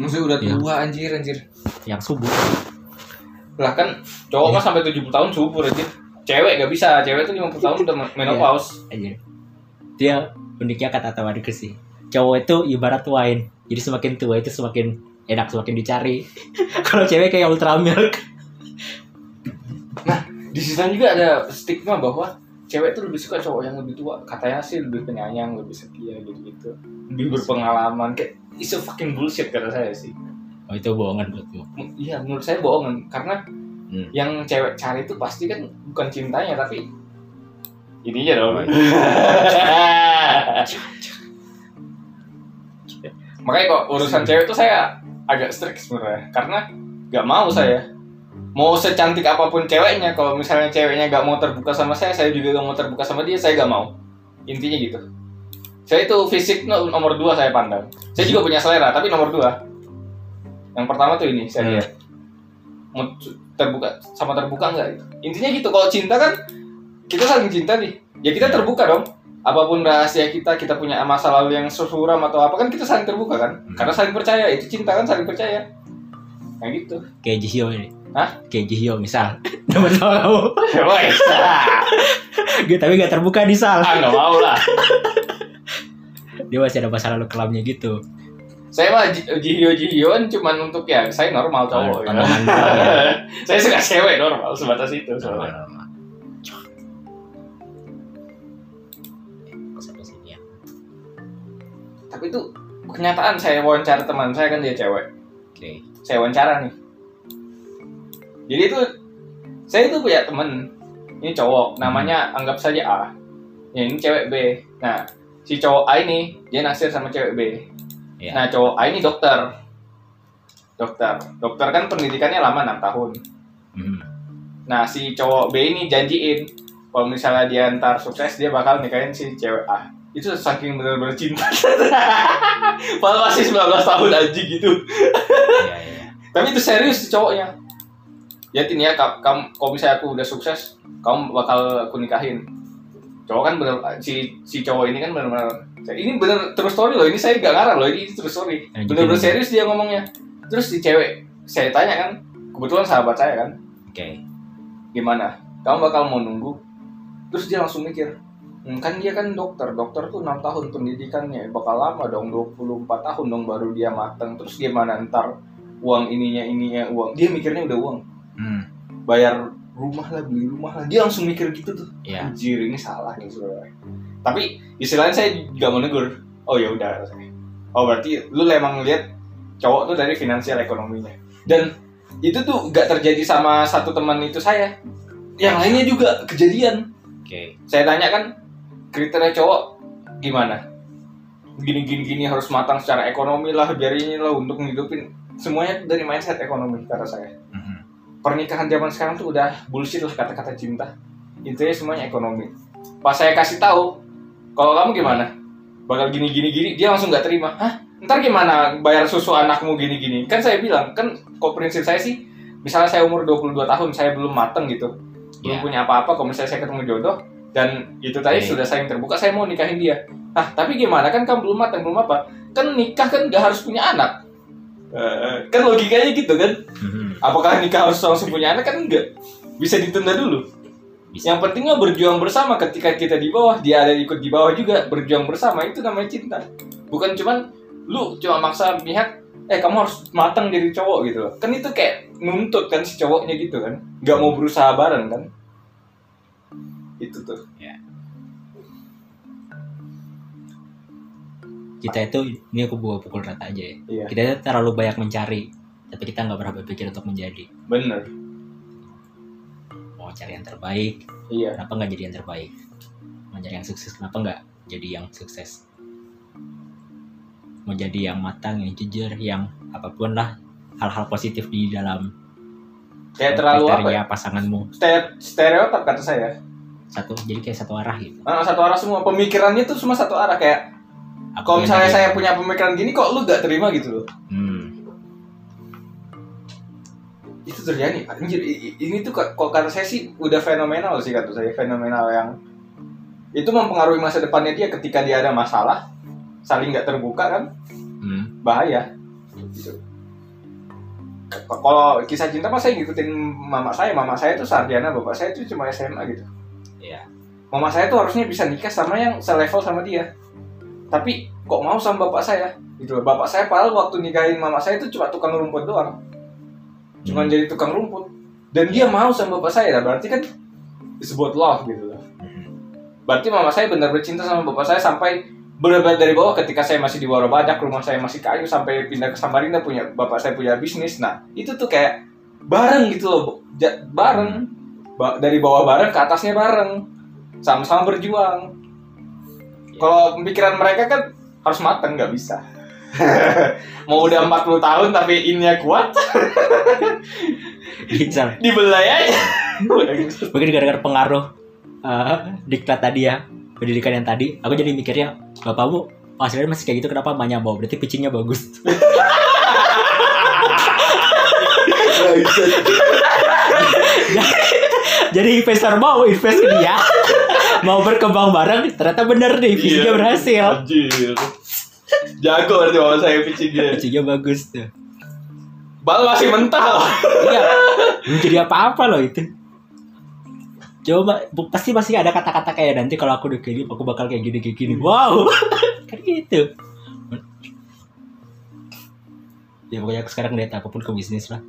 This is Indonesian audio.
Maksudnya udah Iya. tua anjir anjir. yang subur Lah kan cowok mah sampai 70 tahun subur anjir. Cewek gak bisa, cewek tuh 50 tahun udah menopause. aja dia uniknya kata tawarku sih cowok itu ibarat wine jadi semakin tua itu semakin enak semakin dicari kalau cewek kayak ultra milk Di sisi lain juga ada stigma bahwa cewek tuh lebih suka cowok yang lebih tua. Katanya sih lebih penyayang, lebih setia gitu-gitu. Lebih berpengalaman kayak it's a fucking bullshit kata saya sih. oh itu bohongan M- Iya, menurut saya bohongan. Karena Hmm. yang cewek cari itu pasti kan bukan cintanya tapi ininya dong. Oh, Makanya kok urusan cewek tuh saya agak strict sebenarnya. Karena nggak mau saya. Mau secantik apa pun ceweknya kalau misalnya ceweknya nggak mau terbuka sama saya saya juga nggak mau terbuka sama dia saya nggak mau. Intinya gitu saya itu fisik no- nomor dua saya pandang. Saya juga punya selera tapi nomor dua. Yang pertama tuh ini saya Hmm. lihat. Terbuka sama terbuka nggak? Intinya gitu kalau cinta kan kita saling cinta nih. Ya kita terbuka dong. Apa pun rahasia kita kita punya masa lalu yang suram atau apa kan kita saling terbuka kan? Hmm. karena saling percaya itu cinta kan saling percaya. Nah gitu. Kayak Jihyo ini. Hah? kayak Jihyo misal. Temen sama kamu. Wes, Dia tapi gak terbuka di sal. Ah nggak mau lah. Dia masih ada masa lalu kelamnya gitu Saya mah ji- jihyo jihyoan cuman untuk ya saya normal cowok. ya. Doang ya. saya suka cewek normal sebatas itu soalnya. Sini ya. Tapi itu kenyataan saya wawancara teman saya kan dia cewek. Oke. Saya wawancara nih. Jadi itu saya itu punya temen ini cowok namanya anggap saja A. Ya ini cewek B. Nah si cowok A ini dia naksir sama cewek B. Iya. Nah cowok A ini dokter. Dokter. Dokter kan pendidikannya lama 6 tahun. Hmm. Nah, si cowok B ini janjiin kalau misalnya dia ntar sukses dia bakal nikahin si cewek A. Itu saking bener-bener cinta. Padahal masih 19 tahun anjing gitu. Iya iya. Tapi itu serius si cowoknya. Ya Tin ya, ka- kamu kalau misalnya aku udah sukses, kamu bakal aku nikahin. Cowok kan bener si si cowok ini kan bener-bener ini bener terus story loh, ini saya gak ngarang loh, ini terus story. Lanjutin Bener-bener serius dia ngomongnya. Terus si cewek, saya tanya kan, kebetulan sahabat saya kan, Oke. gimana kamu bakal mau nunggu terus dia langsung mikir "Hmm, kan dia kan dokter dokter tuh 6 tahun pendidikannya bakal lama dong 24 tahun dong baru dia mateng terus gimana ntar uang ininya ininya uang dia mikirnya udah uang Hmm. bayar rumah lah beli rumah lah. Dia langsung mikir gitu tuh. Iya. anjir ini salah nih sebenarnya tapi istilahnya saya gak mau negur. Oh ya udah oh berarti lu emang lihat cowok tuh dari finansial ekonominya. Dan itu tuh gak terjadi sama satu teman itu saya. Yang lainnya juga kejadian. Oke. saya tanya kan kriteria cowok gimana? Gini gini gini harus matang secara ekonomi lah biar ini lah untuk ngidupin. Semuanya dari mindset ekonomi kata saya. Pernikahan zaman sekarang tuh udah bullshit lah kata-kata cinta. Intinya semuanya ekonomi. Pas saya kasih tahu kalau kamu gimana? Bakal gini gini? Gini dia langsung nggak terima. Hah? Ntar gimana? Bayar susu anakmu gini gini kan saya bilang kan kok prinsip saya sih misalnya saya umur 22 tahun saya belum mateng gitu. Belum Iya. punya apa-apa kalau misalnya saya ketemu jodoh dan itu tadi Oke. sudah saya terbuka saya mau nikahin dia. Ah tapi gimana? Kan kamu belum mateng belum apa? Kan nikah kan nggak harus punya anak Kan logikanya gitu kan? Mhm. apakah nikah harus langsung punya anak? Kan enggak. Bisa ditunda dulu. Bisa. yang pentingnya berjuang bersama. Ketika kita di bawah dia ada ikut di bawah juga. Berjuang bersama itu namanya cinta. Bukan cuman lu cuma maksa pihak eh kamu harus matang jadi cowok gitu loh. Kan itu kayak nuntut kan si cowoknya gitu kan. Nggak mau berusaha bareng kan. Itu tuh Kita itu ini aku bawa pukul rata aja ya. iya Kita itu terlalu banyak mencari, tapi kita nggak pernah berpikir untuk menjadi. bener Mau cari yang terbaik, iya kenapa nggak jadi yang terbaik? Mau cari yang sukses, kenapa nggak jadi yang sukses? Mau jadi yang matang, yang jujur, yang apa pun lah hal-hal positif di dalam kayak terlalu apa ya? kriteria pasanganmu Stere- stereotip kata saya satu jadi kayak satu arah gitu. Ah, satu arah semua pemikirannya tuh semua satu arah kayak Kalau yang misalnya tadi- saya punya pemikiran gini kok lu gak terima gitu loh? Hmm, itu terjadi. Anjir ini tuh kok kata saya sih udah fenomenal sih kata saya fenomenal yang itu mempengaruhi masa depannya dia ketika dia ada masalah saling nggak terbuka kan? Hmm, bahaya. Gitu. Kalau kisah cinta mah saya ngikutin mama saya. Mama saya tuh sarjana bapak saya tuh cuma SMA gitu. Iya. mama saya tuh harusnya bisa nikah sama yang selevel sama dia tapi kok mau sama bapak saya? Gitu loh. Bapak saya padahal waktu nikahin mama saya itu cuma tukang rumput doang. Cuma Hmm. jadi tukang rumput. Dan dia mau sama bapak saya. Nah, berarti kan it's about love gitu loh. Berarti mama saya benar-benar cinta sama bapak saya sampai benar-benar dari bawah ketika saya masih di Warabajak rumah saya masih kayu sampai pindah ke Samarinda punya bapak saya punya bisnis. Nah itu tuh kayak bareng gitu loh. Bareng. Ba- dari bawah bareng ke atasnya bareng. Sama-sama berjuang kalau pemikiran mereka kan harus mateng nggak bisa mau udah 40 tahun tapi innya kuat Bisa. dibelai aja. Mungkin gara-gara pengaruh eh, diklat tadi ya, pendidikan yang tadi, aku jadi mikirnya, bapakmu hasilnya masih kayak gitu, kenapa emaknya mau? Berarti pitchingnya bagus. jadi investor mau invest ke dia, mau berkembang bareng, ternyata bener nih, visinya Iya. berhasil. Anjir. Jago berarti bawa saya pitchingnya. Pitchingnya bagus tuh. Bal masih mentah. Iya, jadi apa-apa loh itu. Coba, pasti masih ada kata-kata kayak nanti kalau aku udah kayak gini, aku bakal kayak gini kayak gini. Wow, kan gitu. Ya pokoknya aku sekarang lihat apa pun ke bisnis lah.